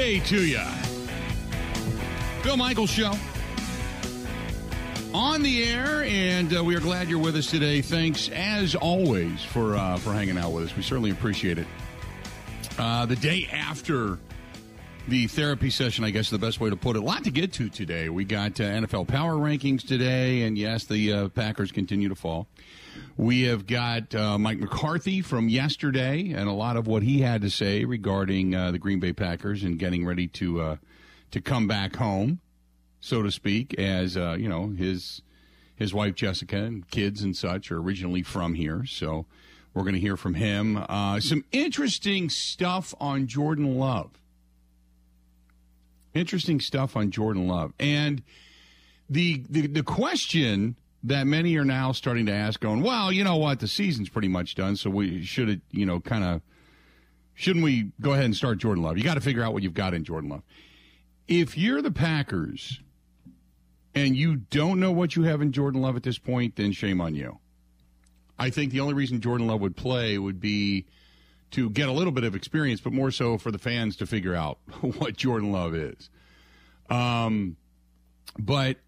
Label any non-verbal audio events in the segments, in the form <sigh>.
Tuesday to you. Bill Michaels Show. On the air, and uh, we are glad you're with us today. Thanks, as always, for uh, for hanging out with us. We certainly appreciate it. Uh, the day after the therapy session, I guess is the best way to put it. A lot to get to today. We got uh, NFL power rankings today, and yes, the uh, Packers continue to fall. We have got uh, Mike McCarthy from yesterday, and a lot of what he had to say regarding uh, the Green Bay Packers and getting ready to uh, to come back home, so to speak, as uh, you know his his wife Jessica and kids and such are originally from here, so. We're going to hear from him. some interesting stuff on Jordan Love interesting stuff on Jordan Love. And the, the the question that many are now starting to ask, going, well, you know what, the season's pretty much done, so we should, you know, kind of, shouldn't we go ahead and start Jordan Love? You got to figure out what you've got in Jordan Love. If you're the Packers and you don't know what you have in Jordan Love at this point, then shame on you. I think the only reason Jordan Love would play would be to get a little bit of experience, but more so for the fans to figure out <laughs> what Jordan Love is. Um, but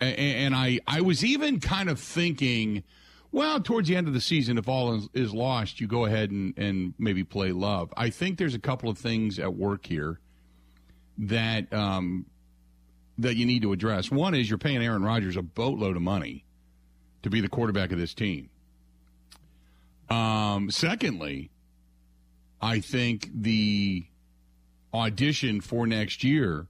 and I I was even kind of thinking, well, towards the end of the season, if all is, is lost, you go ahead and and maybe play Love. I think there's a couple of things at work here that um that you need to address. One is you're paying Aaron Rodgers a boatload of money to be the quarterback of this team. Um, secondly, I think the audition for next year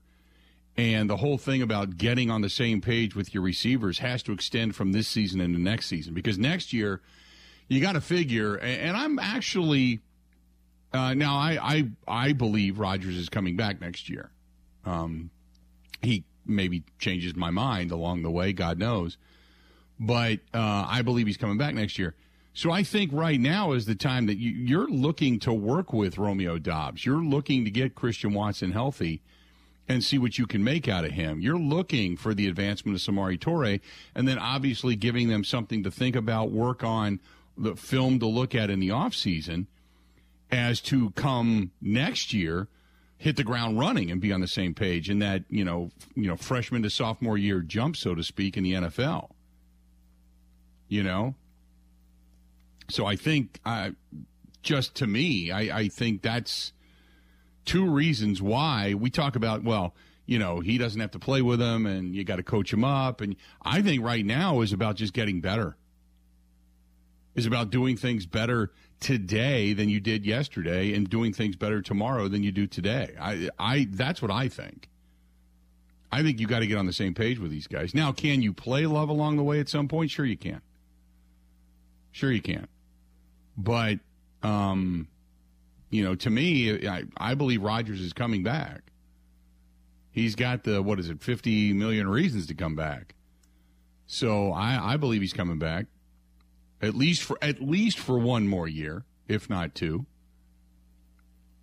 and the whole thing about getting on the same page with your receivers has to extend from this season into next season because next year you got to figure. And I'm actually uh, now I, I I believe Rodgers is coming back next year. Um, he maybe changes my mind along the way, God knows, but uh, I believe he's coming back next year. So I think right now is the time that you, are looking to work with Romeo Doubs. You're looking to get Christian Watson healthy and see what you can make out of him. You're looking for the advancement of Samori Toure and then obviously giving them something to think about, work on, the film to look at in the offseason as to come next year hit the ground running and be on the same page in that, you know, you know, freshman to sophomore year jump so to speak in the NFL. You know, so I think, uh, just to me, I, I think that's two reasons why we talk about, well, you know, he doesn't have to play with them and you got to coach him up. And I think right now is about just getting better, is about doing things better today than you did yesterday and doing things better tomorrow than you do today. I, I, that's what I think. I think you got to get on the same page with these guys. Now, can you play love along the way at some point? Sure, you can. Sure, you can. But, um, you know, to me, I, I believe Rodgers is coming back. He's got the, what is it, 50 million reasons to come back. So I, I believe he's coming back at least for at least for one more year, if not two.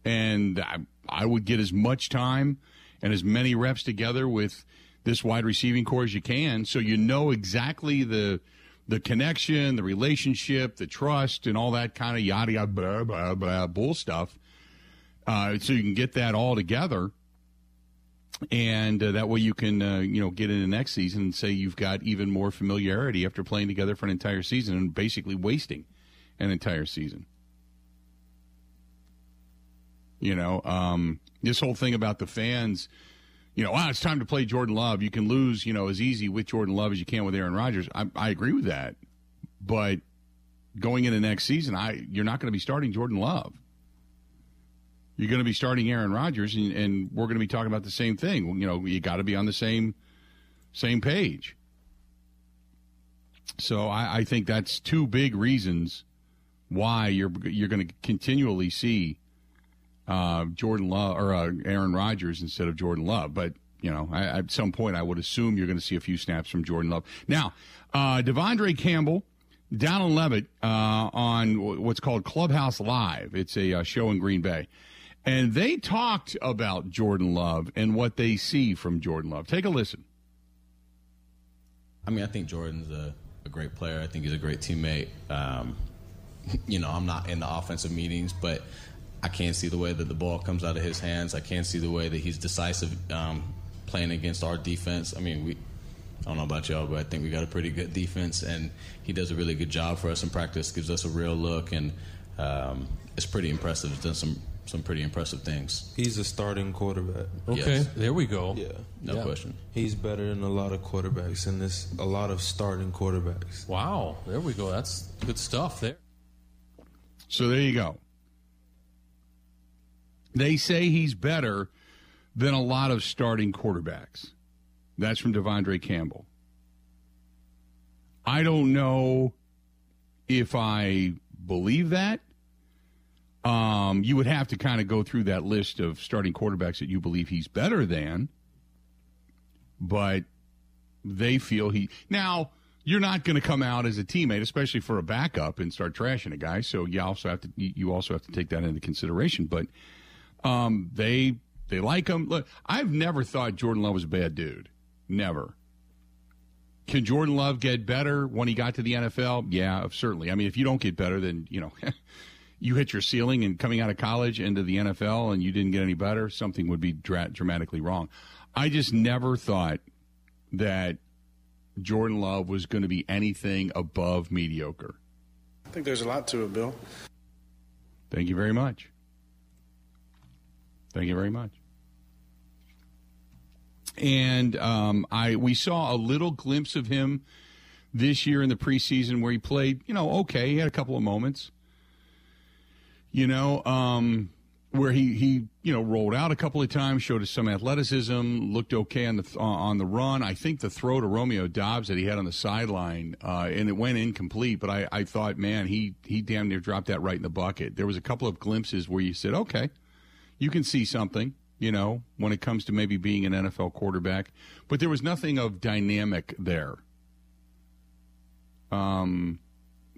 And I, I would get as much time and as many reps together with this wide receiving core as you can, so you know exactly the the connection, the relationship, the trust, and all that kind of yada yada blah blah blah bull stuff. Uh, so you can get that all together, and uh, that way you can uh, you know get into next season and say you've got even more familiarity after playing together for an entire season and basically wasting an entire season. You know, um, this whole thing about the fans you know, wow, it's time to play Jordan Love. You can lose, you know, as easy with Jordan Love as you can with Aaron Rodgers. I, I agree with that, but going into next season, I you're not going to be starting Jordan Love. You're going to be starting Aaron Rodgers, and, and we're going to be talking about the same thing. You know, you got to be on the same same page. So I, I think that's two big reasons why you're you're going to continually see uh, Jordan Love or uh, Aaron Rodgers instead of Jordan Love. But you know, I, at some point, I would assume you're going to see a few snaps from Jordan Love. Now, uh, De'Vondre Campbell, Dallin Leavitt uh, on what's called Clubhouse Live. It's a uh, show in Green Bay. And they talked about Jordan Love and what they see from Jordan Love. Take a listen. I mean, I think Jordan's a, a great player. I think he's a great teammate. Um, <laughs> you know, I'm not in the offensive meetings, but I can't see the way that the ball comes out of his hands. I can't see the way that he's decisive um, playing against our defense. I mean, we. I don't know about y'all, but I think we got a pretty good defense, and he does a really good job for us in practice. Gives us a real look, and um, it's pretty impressive. He's done some some pretty impressive things. He's a starting quarterback. Okay, Yes. there we go. Yeah. No Yeah. question. He's better than a lot of quarterbacks, and there's a lot of starting quarterbacks. Wow, there we go. That's good stuff there. So there you go. They say he's better than a lot of starting quarterbacks. That's from De'Vondre Campbell. I don't know if I believe that. Um, you would have to kind of go through that list of starting quarterbacks that you believe he's better than. But they feel he now you're not going to come out as a teammate, especially for a backup, and start trashing a guy. So you also have to you also have to take that into consideration. But um, they they like him. Look, I've never thought Jordan Love was a bad dude. Never. Can Jordan Love get better when he got to the NFL? Yeah, certainly. I mean, if you don't get better, then you know. <laughs> You hit your ceiling and coming out of college into the NFL and you didn't get any better, something would be dra- dramatically wrong. I just never thought that Jordan Love was going to be anything above mediocre. I think there's a lot to it, Bill. Thank you very much. Thank you very much. And um, I we saw a little glimpse of him this year in the preseason where he played, you know, okay. He had a couple of moments, you know, um, where he he you know rolled out a couple of times, showed us some athleticism, looked okay on the uh, on the run. I think the throw to Romeo Doubs that he had on the sideline, uh, and it went incomplete. But I, I thought, man, he he damn near dropped that right in the bucket. There was a couple of glimpses where you said, okay, you can see something. You know, when it comes to maybe being an NFL quarterback, but there was nothing of dynamic there. Um,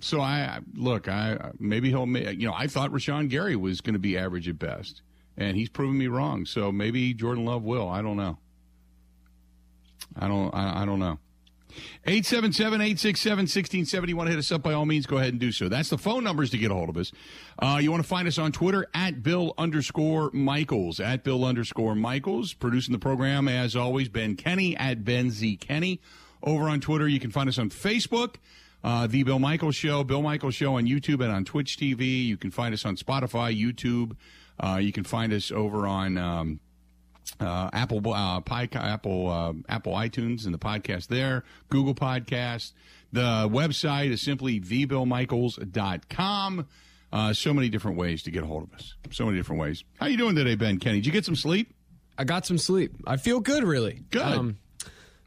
so I look, I maybe he'll, you know, I thought Rashan Gary was going to be average at best, and he's proven me wrong. So maybe Jordan Love will. I don't know. I don't. I, I don't know. 877-867-1670. Hit us up by all means, go ahead and do so. That's the phone numbers to get a hold of us. Uh, you want to find us on Twitter at Bill underscore Michaels, at Bill underscore Michaels. Producing the program, as always, Ben Kenny at Ben Z Kenny. Over on Twitter, you can find us on Facebook, uh, The Bill Michaels Show, Bill Michaels Show on YouTube and on Twitch TV. You can find us on Spotify, YouTube. Uh, you can find us over on um, uh, Apple uh, Pi- Apple uh, Apple iTunes and the podcast there, Google Podcast. The website is simply thebillmichaels.com. Uh, so many different ways to get a hold of us. So many different ways. How are you doing today, Ben Kenny? Did you get some sleep? I got some sleep. I feel good, really. Good.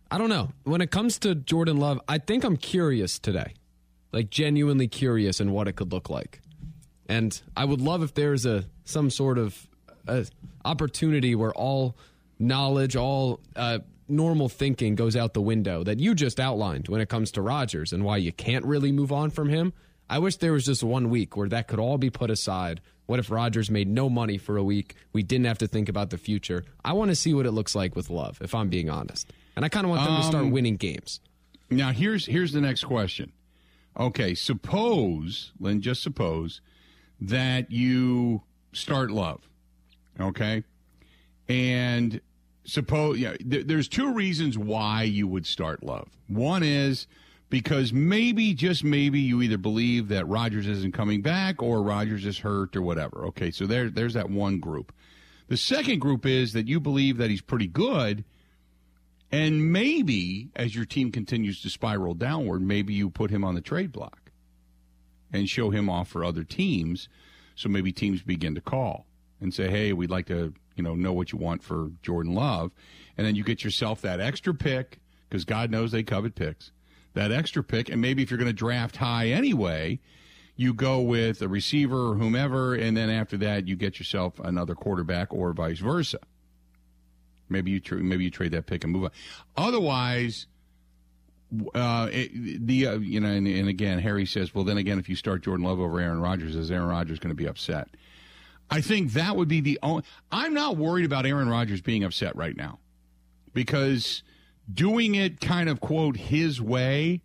I don't know. When it comes to Jordan Love, I think I'm curious today, like genuinely curious in what it could look like. And I would love if there's a some sort of uh, opportunity where all knowledge, all uh, normal thinking goes out the window that you just outlined when it comes to Rodgers and why you can't really move on from him. I wish there was just one week where that could all be put aside. What if Rodgers made no money for a week? We didn't have to think about the future. I want to see what it looks like with Love, if I'm being honest. And I kind of want them to start Um, winning games. Now here's here's the next question. Okay, suppose, Lynn, just suppose that you start love. Okay? And suppose yeah, th- there's two reasons why you would start love. One is because maybe just maybe you either believe that Rodgers isn't coming back or Rodgers is hurt or whatever. Okay, so there there's that one group. The second group is that you believe that he's pretty good and maybe as your team continues to spiral downward, maybe you put him on the trade block and show him off for other teams. So maybe teams begin to call and say, "Hey, we'd like to, you know, know what you want for Jordan Love," and then you get yourself that extra pick because God knows they covet picks. That extra pick, and maybe if you're going to draft high anyway, you go with a receiver or whomever, and then after that, you get yourself another quarterback or vice versa. Maybe you tra- maybe you trade that pick and move on. Otherwise, uh, it, the uh, you know, and, and again, Harry says, well, then again, if you start Jordan Love over Aaron Rodgers, is Aaron Rodgers going to be upset? I think that would be the only. I'm not worried about Aaron Rodgers being upset right now because doing it kind of quote his way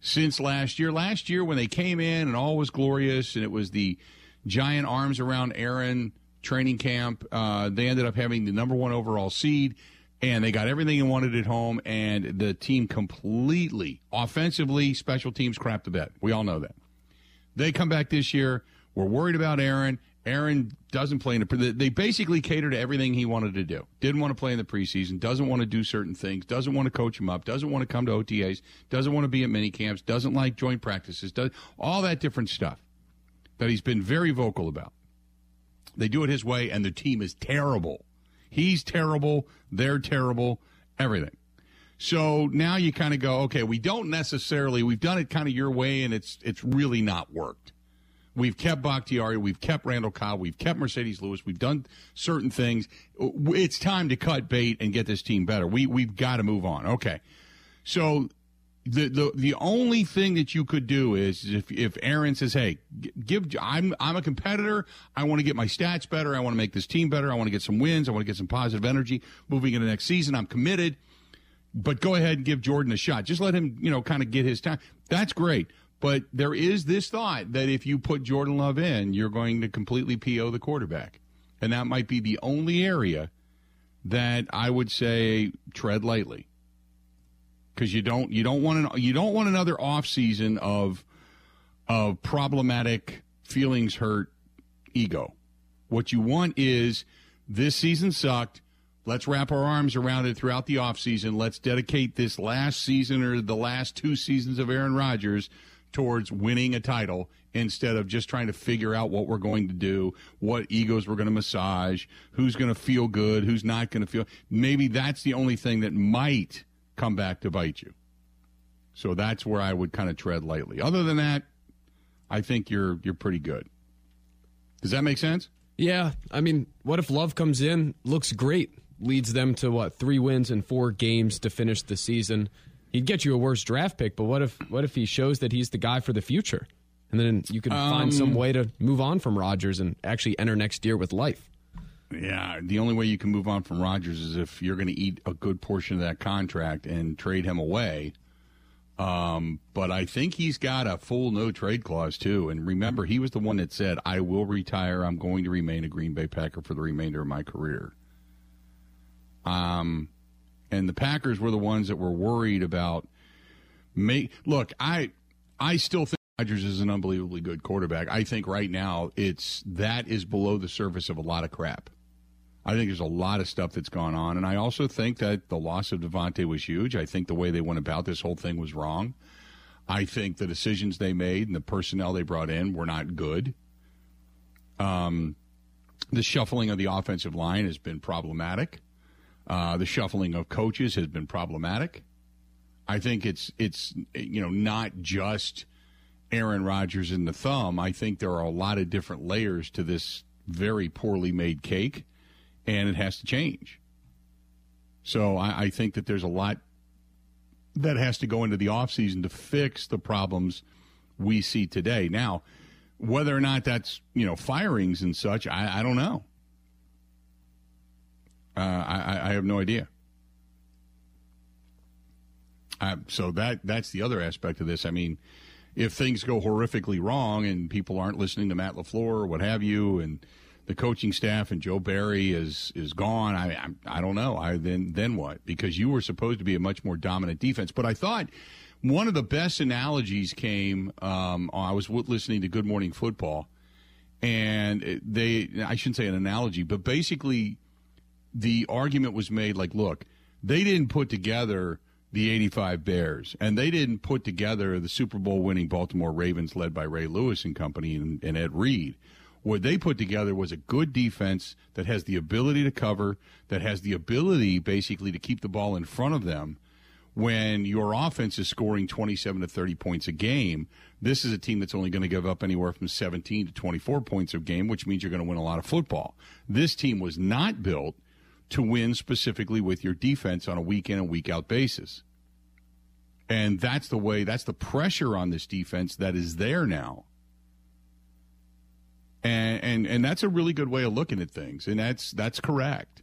since last year. Last year when they came in and all was glorious and it was the giant arms around Aaron training camp. Uh, they ended up having the number one overall seed, and they got everything they wanted at home. And the team completely, offensively, special teams crap the bed. We all know that. They come back this year. We're worried about Aaron. Aaron doesn't play in the. They basically cater to everything he wanted to do. Didn't want to play in the preseason. Doesn't want to do certain things. Doesn't want to coach him up. Doesn't want to come to OTAs. Doesn't want to be at mini camps. Doesn't like joint practices. Does all that different stuff that he's been very vocal about. They do it his way, and the team is terrible. He's terrible. They're terrible. Everything. So now you kind of go, okay, we don't necessarily. We've done it kind of your way, and it's it's really not worked. We've kept Bakhtiari. We've kept Randall Cobb. We've kept Marcedes Lewis. We've done certain things. It's time to cut bait and get this team better. We we've got to move on. Okay, so the the the only thing that you could do is if if Aaron says, "Hey, give I'm I'm a competitor. I want to get my stats better. I want to make this team better. I want to get some wins. I want to get some positive energy moving into next season. I'm committed." But go ahead and give Jordan a shot. Just let him, you know, kind of get his time. That's great. But there is this thought that if you put Jordan Love in, you're going to completely PO the quarterback. And that might be the only area that I would say tread lightly. Because you don't you don't want an, you don't want another off season of of problematic feelings hurt ego. What you want is this season sucked. Let's wrap our arms around it throughout the offseason. Let's dedicate this last season or the last two seasons of Aaron Rodgers towards winning a title instead of just trying to figure out what we're going to do, what egos we're going to massage, who's going to feel good, who's not going to feel. Maybe that's the only thing that might come back to bite you. So that's where I would kind of tread lightly. Other than that, I think you're you're pretty good. Does that make sense? Yeah, I mean, what if Love comes in, looks great, leads them to what three wins and four games to finish the season? He'd get you a worse draft pick. But what if what if he shows that he's the guy for the future, and then you can um, find some um, way to move on from Rodgers and actually enter next year with life. Yeah, the only way you can move on from Rodgers is if you're going to eat a good portion of that contract and trade him away. Um, but I think he's got a full no trade clause too. And remember, he was the one that said, "I will retire. I'm going to remain a Green Bay Packer for the remainder of my career." Um, and the Packers were the ones that were worried about. Make look, I I still think Rodgers is an unbelievably good quarterback. I think right now it's that is below the surface of a lot of crap. I think there's a lot of stuff that's gone on, and I also think that the loss of Davante was huge. I think the way they went about this whole thing was wrong. I think the decisions they made and the personnel they brought in were not good. Um, the shuffling of the offensive line has been problematic. Uh, the shuffling of coaches has been problematic. I think it's it's you know not just Aaron Rodgers and the thumb. I think there are a lot of different layers to this very poorly made cake, and it has to change. So I, I think that there's a lot that has to go into the offseason to fix the problems we see today. Now, whether or not that's you know firings and such, I, I don't know. Uh, I, I have no idea. Uh, so that that's the other aspect of this. I mean, if things go horrifically wrong and people aren't listening to Matt LaFleur or what have you, and the coaching staff and Joe Barry is is gone, I I, I don't know. I then then what? Because you were supposed to be a much more dominant defense, but I thought one of the best analogies came. Um, I was listening to Good Morning Football, and they I shouldn't say an analogy, but basically the argument was made like, look, they didn't put together the 85 Bears, and they didn't put together the Super Bowl winning Baltimore Ravens led by Ray Lewis and company and, and Ed Reed. What they put together was a good defense that has the ability to cover, that has the ability basically to keep the ball in front of them when your offense is scoring 27 to 30 points a game. This is a team that's only going to give up anywhere from 17 to 24 points a game, which means you're going to win a lot of football. This team was not built to win specifically with your defense on a week in and week out basis. And that's the way, that's the pressure on this defense that is there now. And, and and that's a really good way of looking at things, and that's that's correct.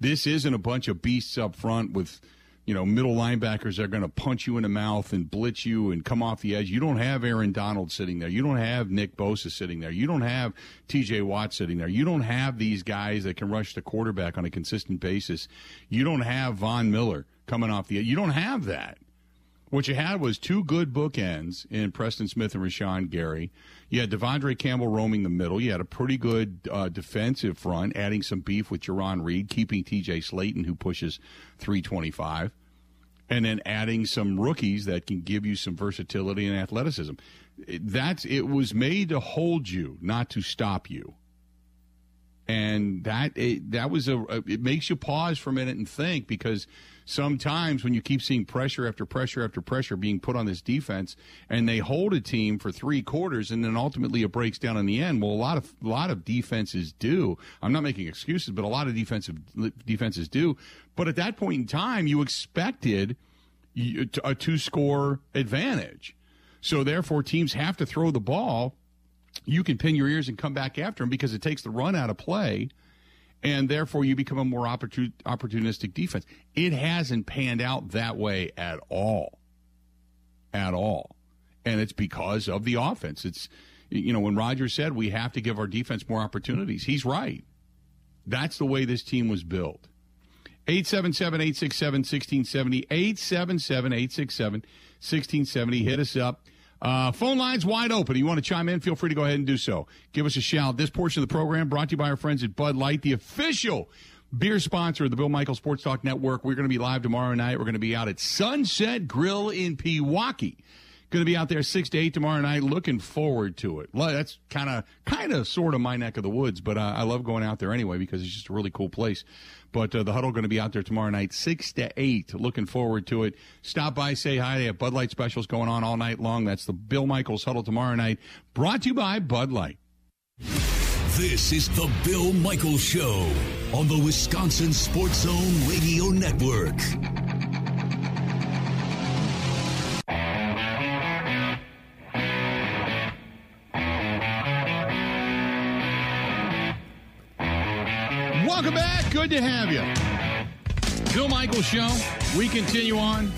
This isn't a bunch of beasts up front with you know, middle linebackers are going to punch you in the mouth and blitz you and come off the edge. You don't have Aaron Donald sitting there. You don't have Nick Bosa sitting there. You don't have TJ Watt sitting there. You don't have these guys that can rush the quarterback on a consistent basis. You don't have Von Miller coming off the edge. You don't have that. What you had was two good bookends in Preston Smith and Rashan Gary. You had De'Vondre Campbell roaming the middle. You had a pretty good uh, defensive front, adding some beef with Jarran Reed, keeping TJ Slaton, who pushes 325, and then adding some rookies that can give you some versatility and athleticism. That's it was made to hold you, not to stop you. And that it, that was a it makes you pause for a minute and think because sometimes when you keep seeing pressure after pressure after pressure being put on this defense and they hold a team for three quarters and then ultimately it breaks down in the end well a lot of a lot of defenses do. I'm not making excuses but a lot of defensive defenses do. But at that point in time you expected a two score advantage. So therefore teams have to throw the ball. You can pin your ears and come back after them because it takes the run out of play and therefore you become a more opportun- opportunistic defense. It hasn't panned out that way at all. At all. And it's because of the offense. It's, you know, when Rodgers said we have to give our defense more opportunities, he's right. That's the way this team was built. 877 867 1670. 877 867 1670. Hit us up. Uh, phone lines wide open. You want to chime in, feel free to go ahead and do so. Give us a shout. This portion of the program brought to you by our friends at Bud Light, the official beer sponsor of the Bill Michael Sports Talk Network. We're going to be live tomorrow night. We're going to be out at Sunset Grill in Pewaukee. Going to be out there six to eight tomorrow night. Looking forward to it. That's kind of, kind of, sort of my neck of the woods, but uh, I love going out there anyway because it's just a really cool place. But uh, the huddle going to be out there tomorrow night, six to eight. Looking forward to it. Stop by, say hi. They have Bud Light specials going on all night long. That's the Bill Michaels huddle tomorrow night. Brought to you by Bud Light. This is the Bill Michaels Show on the Wisconsin Sports Zone Radio Network. Welcome back. Good to have you. Bill Michaels Show. We continue on.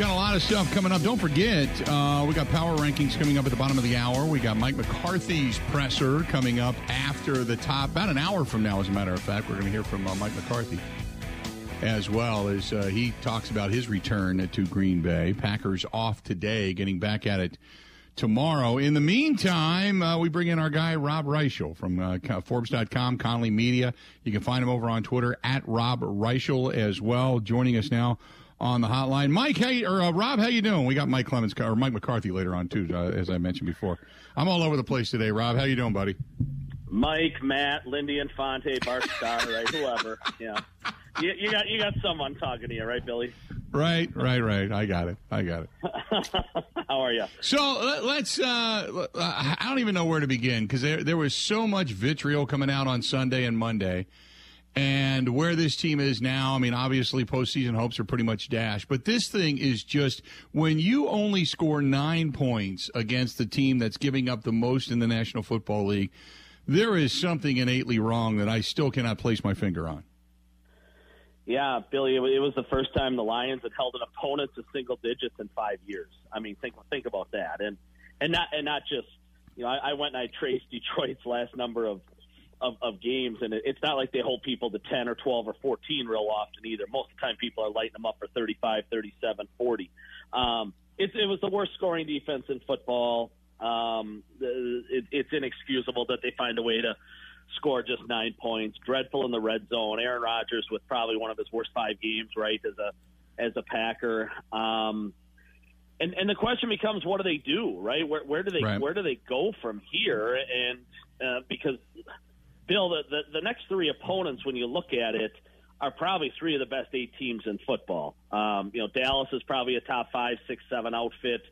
Got a lot of stuff coming up. Don't forget, uh, we got power rankings coming up at the bottom of the hour. We got Mike McCarthy's presser coming up after the top, about an hour from now, as a matter of fact. We're going to hear from uh, Mike McCarthy as well as uh, he talks about his return to Green Bay. Packers off today, getting back at it tomorrow. In the meantime, uh, we bring in our guy, Rob Reischel from uh, Forbes.com, Conley Media. You can find him over on Twitter at Rob Reischel as well. Joining us now on the hotline. Mike, hey, or uh, Rob, how you doing? We got Mike Clemens or Mike McCarthy later on too, uh, as I mentioned before. I'm all over the place today. Rob, how you doing, buddy? Mike, Matt, Lindy Infante, Bart Starr, right? Whoever. Yeah. You, you got you got someone talking to you, right, Billy? Right, right, right. I got it. I got it. <laughs> How are you? So let's. Uh, I don't even know where to begin because there there was so much vitriol coming out on Sunday and Monday, and where this team is now. I mean, obviously postseason hopes are pretty much dashed, but this thing is just when you only score nine points against the team that's giving up the most in the National Football League. There is something innately wrong that I still cannot place my finger on. Yeah, Billy, it was the first time the Lions had held an opponent to single digits in five years. I mean, think think about that, and and not and not just you know, I, I went and I traced Detroit's last number of of, of games, and it, it's not like they hold people to ten or twelve or fourteen real often either. Most of the time, people are lighting them up for 35, 37, 40. Um, it, it was the worst scoring defense in football. Um, it, it's inexcusable that they find a way to score just nine points. Dreadful in the red zone. Aaron Rodgers with probably one of his worst five games, right, as a as a Packer. Um, and and the question becomes, what do they do, right? Where where do they right. where do they go from here? And uh, because Bill, the, the the next three opponents, when you look at it, are probably three of the best eight teams in football. Um, you know, Dallas is probably a top five, six, seven outfit.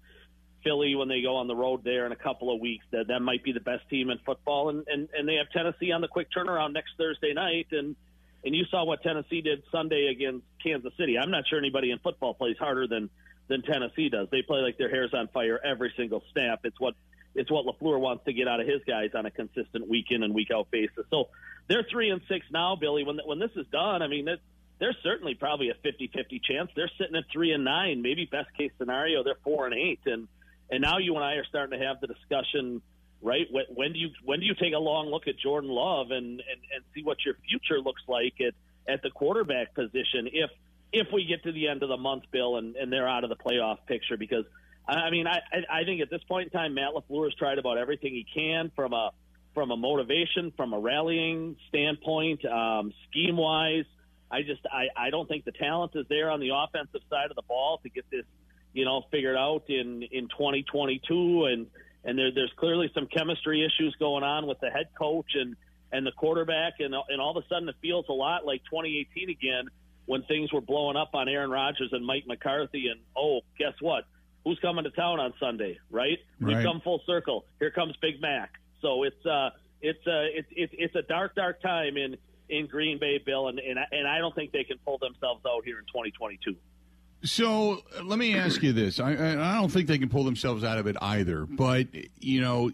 Philly when they go on the road there in a couple of weeks. That that might be the best team in football, and and and they have Tennessee on the quick turnaround next Thursday night, and and you saw what Tennessee did Sunday against Kansas City. I'm not sure anybody in football plays harder than than Tennessee does. They play like their hair's on fire every single snap. It's what it's what Lafleur wants to get out of his guys on a consistent week in and week out basis. So they're three and six now, Billy. When when this is done, I mean, there's certainly probably a 50-50 chance they're sitting at three and nine. Maybe best case scenario, they're four and eight. And and now you and I are starting to have the discussion. Right when, when do you when do you take a long look at Jordan Love and, and, and see what your future looks like at, at the quarterback position if if we get to the end of the month, Bill, and, and they're out of the playoff picture because I mean, I, I think at this point in time, Matt LaFleur has tried about everything he can from a from a motivation, from a rallying standpoint, um, scheme wise. I just I, I don't think the talent is there on the offensive side of the ball to get this, you know, figured out in in 2022. And and there, there's clearly some chemistry issues going on with the head coach and and the quarterback, and and all of a sudden it feels a lot like 2018 again when things were blowing up on Aaron Rodgers and Mike McCarthy. And oh, guess what? who's coming to town on Sunday, right? We right. come full circle. Here comes Big Mac. So it's uh it's uh it's it's, it's a dark dark time in in Green Bay, Bill, and and I, and I don't think they can pull themselves out here in 2022. So uh, let me ask you this: I, I don't think they can pull themselves out of it either. But you know,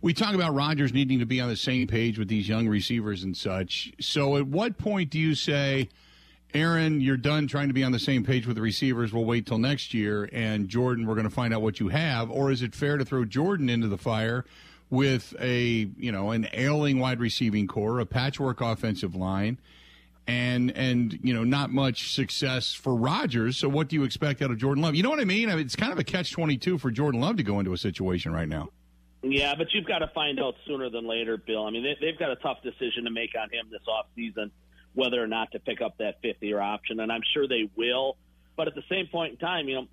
we talk about Rodgers needing to be on the same page with these young receivers and such. So, at what point do you say? Aaron, you're done trying to be on the same page with the receivers. We'll wait till next year. And Jordan, we're going to find out what you have. Or is it fair to throw Jordan into the fire with a, you know, an ailing wide receiving core, a patchwork offensive line, and, and, you know, not much success for Rodgers. So what do you expect out of Jordan Love? You know what I mean? I mean it's kind of a catch 22 for Jordan Love to go into a situation right now. Yeah, but you've got to find out sooner than later, Bill. I mean, they, have got a tough decision to make on him this off season, whether or not to pick up that fifth year option, and I'm sure they will. But at the same point in time, you know,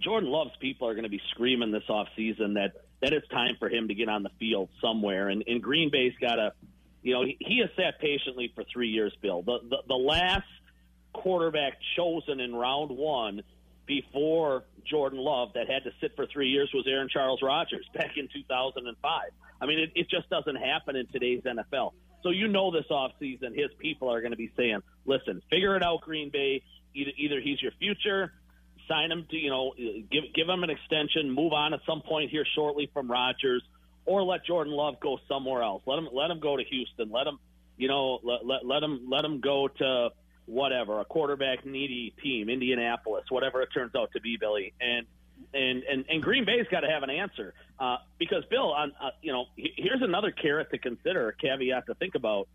Jordan Love's people are going to be screaming this off season that that it's time for him to get on the field somewhere. And, and Green Bay's got to, you know, he, he has sat patiently for three years, Bill. The, the the last quarterback chosen in round one before Jordan Love that had to sit for three years was Aaron Charles Rodgers back in 2005. I mean, it, it just doesn't happen in today's NFL. So you know this offseason, his people are going to be saying, listen, figure it out, Green Bay. Either, either he's your future, sign him to, you know, give, give him an extension, move on at some point here shortly from Rodgers, or let Jordan Love go somewhere else. Let him, let him go to Houston. Let him, you know, let, let, let him, let him go to whatever, a quarterback needy team, Indianapolis, whatever it turns out to be, Billy. And and and, and Green Bay's got to have an answer uh, because Bill, on uh, you know, here's another carrot to consider, a caveat to think about.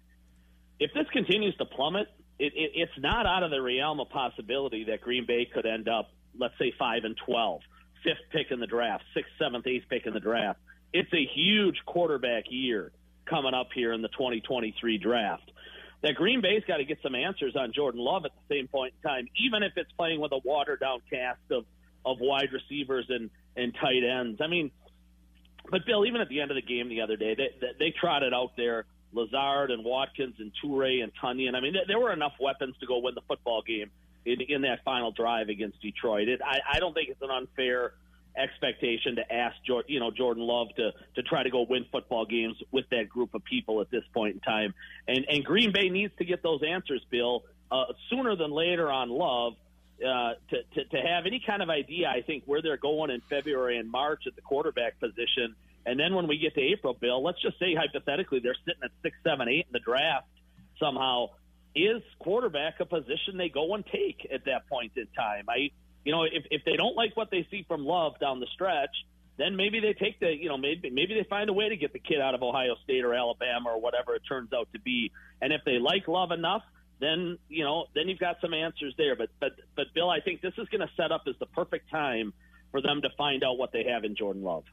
If this continues to plummet, it, it, it's not out of the realm of possibility that Green Bay could end up, let's say, five and twelve, fifth pick in the draft, sixth, seventh, eighth pick in the draft. It's a huge quarterback year coming up here in the 2023 draft. That Green Bay's got to get some answers on Jordan Love at the same point in time, even if it's playing with a watered down cast of of wide receivers and and tight ends. I mean, but Bill, even at the end of the game the other day, they they, they trotted out there Lazard and Watkins and Toure and Tonyan. I mean, there were enough weapons to go win the football game in, in that final drive against Detroit. It, I, I don't think it's an unfair expectation to ask you know Jordan Love to to try to go win football games with that group of people at this point in time. And and Green Bay needs to get those answers, Bill, uh, sooner than later on Love uh, to, to, to have any kind of idea, I think, where they're going in February and March at the quarterback position. And then when we get to April, Bill, let's just say hypothetically they're sitting at six, seven, eight in the draft somehow. Is quarterback a position they go and take at that point in time? I, you know, if, if they don't like what they see from Love down the stretch, then maybe they take the, you know, maybe maybe they find a way to get the kid out of Ohio State or Alabama or whatever it turns out to be. And if they like Love enough, then you know then you've got some answers there. But but but Bill, I think this is going to set up as the perfect time for them to find out what they have in Jordan Love.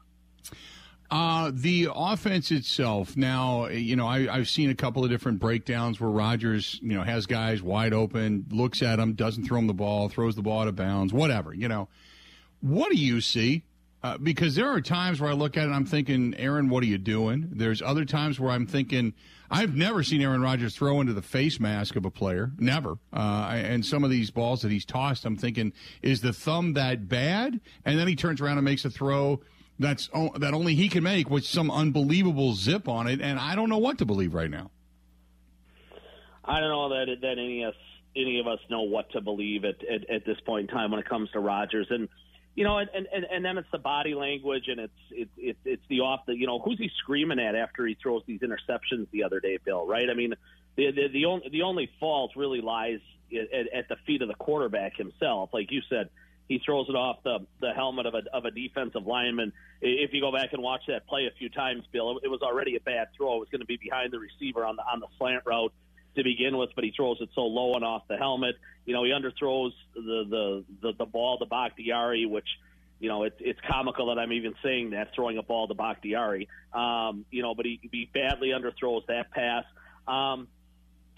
Uh, the offense itself. Now, you know, I, have seen a couple of different breakdowns where Rodgers, you know, has guys wide open, looks at them, doesn't throw them the ball, throws the ball out of bounds, whatever. You know, what do you see? Uh, because there are times where I look at it and I'm thinking, Aaron, what are you doing? There's other times where I'm thinking, I've never seen Aaron Rodgers throw into the face mask of a player, never. Uh, and some of these balls that he's tossed, I'm thinking, is the thumb that bad? And then he turns around and makes a throw that's that only he can make with some unbelievable zip on it, and I don't know what to believe right now. I don't know that that any of us any of us know what to believe at, at, at this point in time when it comes to Rodgers and you know, and, and and then it's the body language and it's it's it's it's the off the you know who's he screaming at after he throws these interceptions the other day, Bill? Right? I mean, the the the only the only fault really lies at, at the feet of the quarterback himself. Like you said, he throws it off the the helmet of a of a defensive lineman. If you go back and watch that play a few times, Bill, it was already a bad throw. It was going to be behind the receiver on the on the slant route to begin with, but he throws it so low and off the helmet. You know, he underthrows the the the, the ball to Bakhtiari, which you know, it's it's comical that I'm even saying that, throwing a ball to Bakhtiari. Um, you know, but he, he badly underthrows that pass. Um,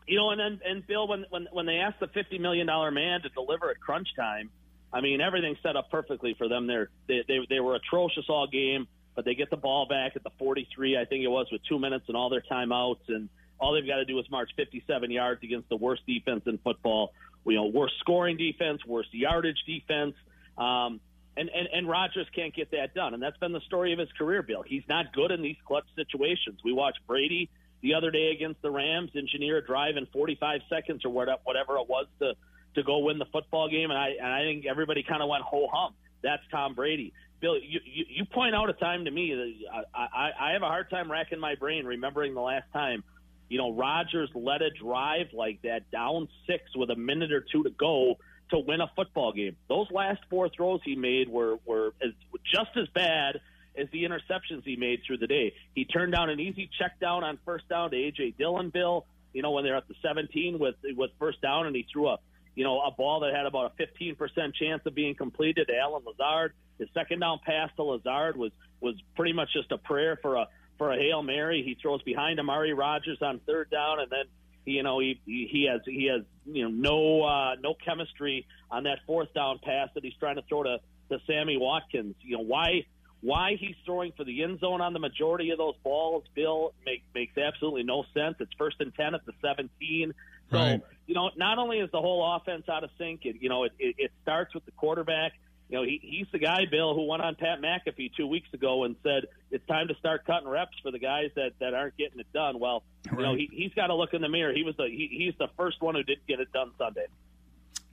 you know, and then and Bill, when when when they asked the fifty million dollar man to deliver at crunch time, I mean everything set up perfectly for them. They're, they they they were atrocious all game, but they get the ball back at the forty three, I think it was, with two minutes and all their timeouts, and all they've got to do is march fifty seven yards against the worst defense in football. You know, worst scoring defense, worst yardage defense. Um, and, and and Rodgers can't get that done, and that's been the story of his career. Bill, he's not good in these clutch situations. We watched Brady the other day against the Rams engineer a drive in 45 seconds or whatever it was to to go win the football game, and I and I think everybody kind of went ho hum. That's Tom Brady. Bill, you, you, you point out a time to me that I, I, I have a hard time racking my brain remembering the last time, you know, Rodgers led a drive like that down six with a minute or two to go to win a football game. Those last four throws he made were were as, just as bad as the interceptions he made through the day. He turned down an easy check down on first down to AJ Dillon, Bill. You know when they're at the 17 with with first down, and he threw a you know a ball that had about a 15 percent chance of being completed to Allen Lazard. His second down pass to Lazard was was pretty much just a prayer for a for a hail mary. He throws behind Amari Rodgers on third down, and then you know he he has he has you know no uh, no chemistry on that fourth down pass that he's trying to throw to to Sammy Watkins. You know why why he's throwing for the end zone on the majority of those balls, Bill, make, makes absolutely no sense. It's first and ten at the 17. So right. you know, not only is the whole offense out of sync, it, you know, it, it, it starts with the quarterback you know, he, he's the guy, Bill, who went on Pat McAfee two weeks ago and said it's time to start cutting reps for the guys that, that aren't getting it done. Well, right. you know, he, he's got to look in the mirror. He was the he, he's the first one who didn't get it done Sunday.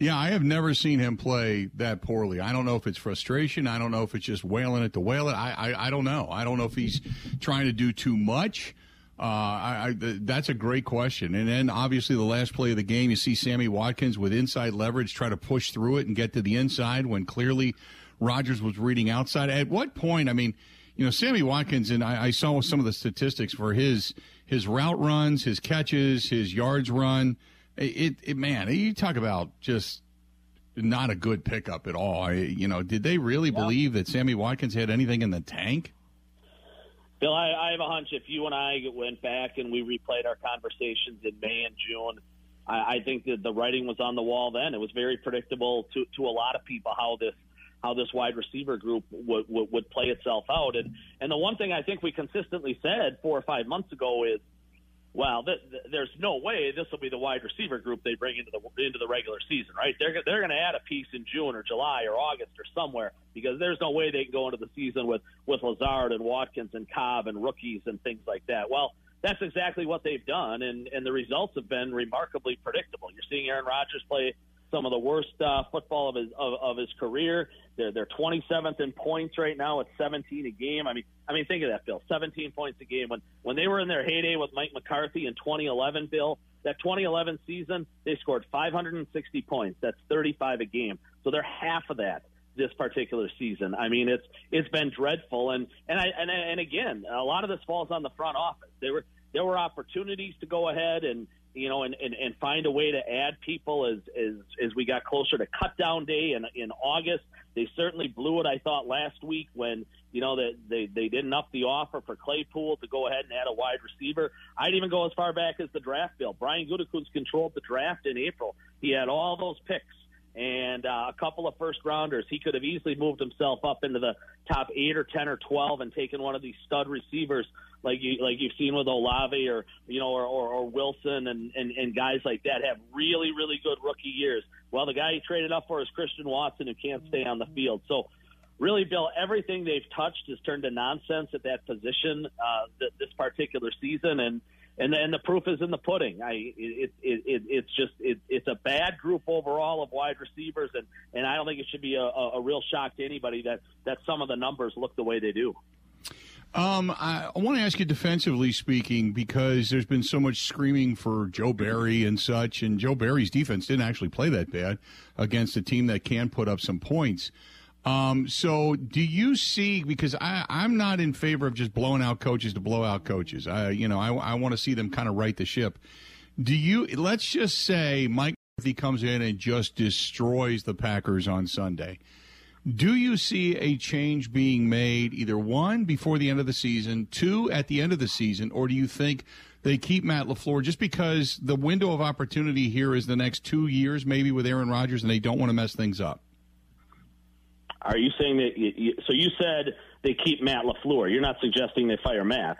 Yeah, I have never seen him play that poorly. I don't know if it's frustration. I don't know if it's just wailing it to wail it. I, I, I don't know. I don't know if he's trying to do too much. Uh, I, I, that's a great question. And then obviously the last play of the game, you see Sammy Watkins with inside leverage try to push through it and get to the inside when clearly Rodgers was reading outside. At what point? I mean, you know, Sammy Watkins and I, I saw some of the statistics for his his route runs, his catches, his yards run. It, it man, you talk about just not a good pickup at all. You know, did they really believe that Sammy Watkins had anything in the tank? Bill, I, I have a hunch if you and I went back and we replayed our conversations in May and June, I, I think that the writing was on the wall then. It was very predictable to, to a lot of people how this how this wide receiver group would, would, would play itself out. And and the one thing I think we consistently said four or five months ago is well, th- th- there's no way this will be the wide receiver group they bring into the into the regular season, right? They're they're going to add a piece in June or July or August or somewhere because there's no way they can go into the season with with Lazard and Watkins and Cobb and rookies and things like that. Well, that's exactly what they've done, and and the results have been remarkably predictable. You're seeing Aaron Rodgers play some of the worst uh, football of his of, of his career. They're they're 27th in points right now at 17 a game. I mean, I mean, think of that, Bill. 17 points a game. When when they were in their heyday with Mike McCarthy in 2011, Bill, that 2011 season, they scored 560 points. That's 35 a game. So they're half of that this particular season. I mean, it's it's been dreadful, and and I and, and again, a lot of this falls on the front office. There were there were opportunities to go ahead and you know, and, and, and find a way to add people as, as, as we got closer to cut down day in, in August. They certainly blew it, I thought, last week when, you know, that they, they didn't up the offer for Claypool to go ahead and add a wide receiver. I'd even go as far back as the draft bill. Brian Gutekunst controlled the draft in April. He had all those picks and uh, a couple of first rounders. He could have easily moved himself up into the top eight or ten or twelve and taken one of these stud receivers like you like you've seen with Olave or you know or, or, or Wilson and, and and guys like that have really really good rookie years. Well, the guy he traded up for is Christian Watson who can't stay on the field. So really, Bill, everything they've touched has turned to nonsense at that position uh, th- this particular season and and then the proof is in the pudding. I it, it, it it's just it, it's a bad group overall of wide receivers, and and I don't think it should be a, a real shock to anybody that that some of the numbers look the way they do. Um, I, want to ask you defensively speaking because there's been so much screaming for Joe Barry and such, and Joe Barry's defense didn't actually play that bad against a team that can put up some points. Um, so do you see? Because I, I'm not in favor of just blowing out coaches to blow out coaches. I, you know, I, I want to see them kind of right the ship. Do you? Let's just say Mike McCarthy comes in and just destroys the Packers on Sunday. Do you see a change being made either one before the end of the season, two at the end of the season, or do you think they keep Matt LaFleur just because the window of opportunity here is the next two years, maybe with Aaron Rodgers, and they don't want to mess things up? Are you saying that? You, so you said they keep Matt LaFleur. You're not suggesting they fire Matt.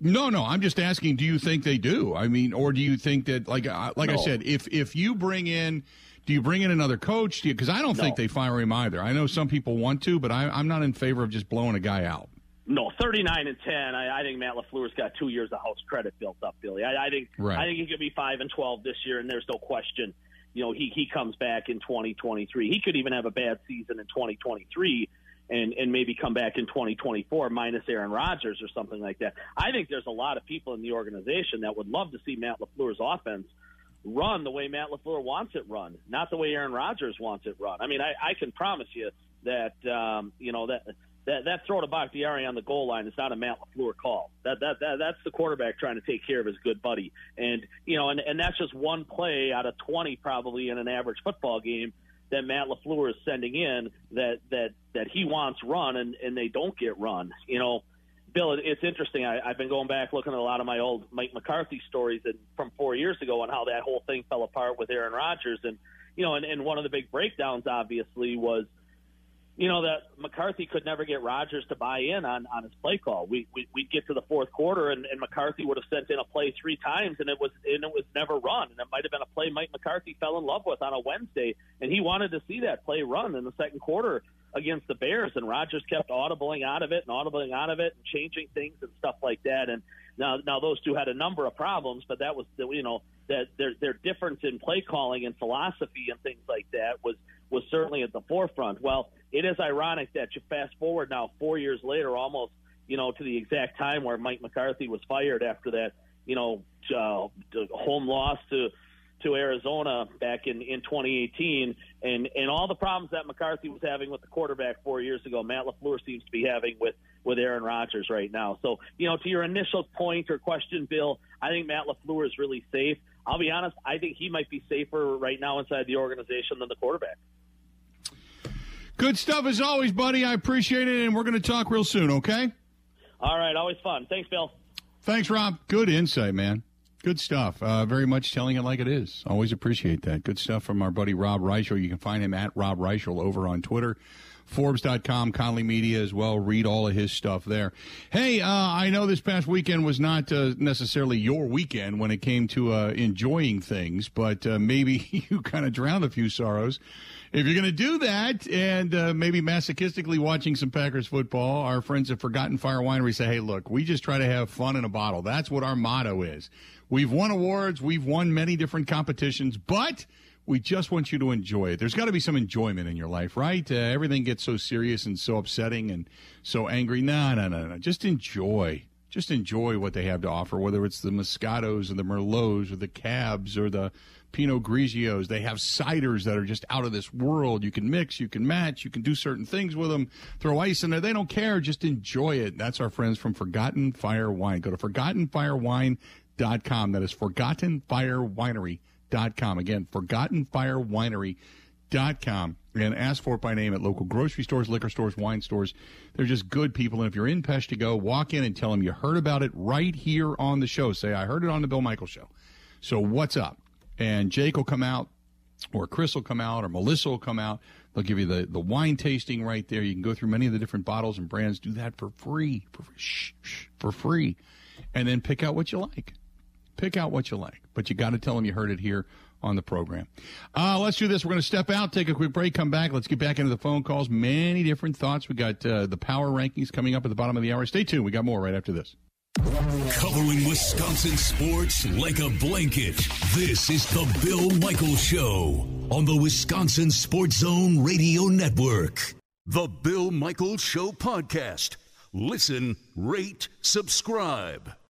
No, no. I'm just asking. Do you think they do? I mean, or do you think that, like, like no. I said, if if you bring in do you bring in another coach? Because I don't no. think they fire him either. I know some people want to, but I, am not in favor of just blowing a guy out. No, 39 and 10. I, I think Matt LaFleur's got two years of house credit built up, Billy. I, I think right. I think he could be five and 12 this year, and there's no question. You know, he he comes back in 2023. He could even have a bad season in 2023 and and maybe come back in 2024 minus Aaron Rodgers or something like that. I think there's a lot of people in the organization that would love to see Matt LaFleur's offense run the way Matt LaFleur wants it run, not the way Aaron Rodgers wants it run. I mean, I, I can promise you that um, you know that that that throw to Bakhtiari on the goal line is not a Matt LaFleur call. That, that that that's the quarterback trying to take care of his good buddy, and you know, and and that's just one play out of twenty probably in an average football game that Matt LaFleur is sending in that that that he wants run and and they don't get run. You know, Bill, it's interesting. I, I've been going back looking at a lot of my old Mike McCarthy stories and from four years ago and how that whole thing fell apart with Aaron Rodgers. And, you know, and, and one of the big breakdowns, obviously, was, you know, that McCarthy could never get Rodgers to buy in on, on his play call. We, we, we'd get to the fourth quarter and, and McCarthy would have sent in a play three times and it was, and it was never run. And it might have been a play Mike McCarthy fell in love with on a Wednesday. And he wanted to see that play run in the second quarter against the Bears, and Rodgers kept audibling out of it and audibling out of it and changing things and stuff like that. And now, now those two had a number of problems, but that was the, you know that their their difference in play calling and philosophy and things like that was was certainly at the forefront. Well, it is ironic that you fast forward now four years later, almost you know to the exact time where Mike McCarthy was fired after that you know uh, home loss to to Arizona back in, in 2018, and and all the problems that McCarthy was having with the quarterback four years ago, Matt LaFleur seems to be having with with Aaron Rodgers right now. So you know, to your initial point or question, Bill, I think Matt LaFleur is really safe. I'll be honest, I think he might be safer right now inside the organization than the quarterback. Good stuff as always, buddy. I appreciate it, and we're going to talk real soon. Okay. All right, always fun. Thanks, Bill. Thanks, Rob. Good insight, man. Good stuff. Uh, very much telling it like it is. Always appreciate that. Good stuff from our buddy Rob Reischel. You can find him at Rob Reischel over on Twitter. Forbes.com, Conley Media as well. Read all of his stuff there. Hey, uh, I know this past weekend was not uh, necessarily your weekend when it came to uh, enjoying things, but uh, maybe <laughs> you kind of drowned a few sorrows if you're going to do that and uh, maybe masochistically watching some Packers football, our friends at Forgotten Fire Winery say, hey, look, we just try to have fun in a bottle. That's what our motto is. We've won awards, we've won many different competitions, but we just want you to enjoy it. There's got to be some enjoyment in your life, right? Uh, everything gets so serious and so upsetting and so angry. No, no, no, no. Just enjoy. Just enjoy what they have to offer, whether it's the Moscatos or the Merlots or the Cabs or the Pinot Grigios. They have ciders that are just out of this world. You can mix, you can match, you can do certain things with them. Throw ice in there. They don't care. Just enjoy it. That's our friends from Forgotten Fire Wine. Go to ForgottenFireWine.com forgottenfirewinery.com. That is forgottenfirewinery.com. Again, forgottenfirewinery.com. And ask for it by name at local grocery stores, liquor stores, wine stores. They're just good people. And if you're in Peshtigo, walk in and tell them you heard about it right here on the show. Say, I heard it on the Bill Michael show. So what's up? And Jake will come out, or Chris will come out, or Melissa will come out. They'll give you the, the wine tasting right there. You can go through many of the different bottles and brands. Do that for free. For, shh, shh, for free. And then pick out what you like. Pick out what you like, but you got to tell them you heard it here on the program. Uh, let's do this. We're going to step out, take a quick break, come back. Let's get back into the phone calls. Many different thoughts. We got uh, the power rankings coming up at the bottom of the hour. Stay tuned. We got more right after this. Covering Wisconsin sports like a blanket. This is the Bill Michael Show on the Wisconsin Sports Zone Radio Network. The Bill Michael Show podcast. Listen, rate, subscribe.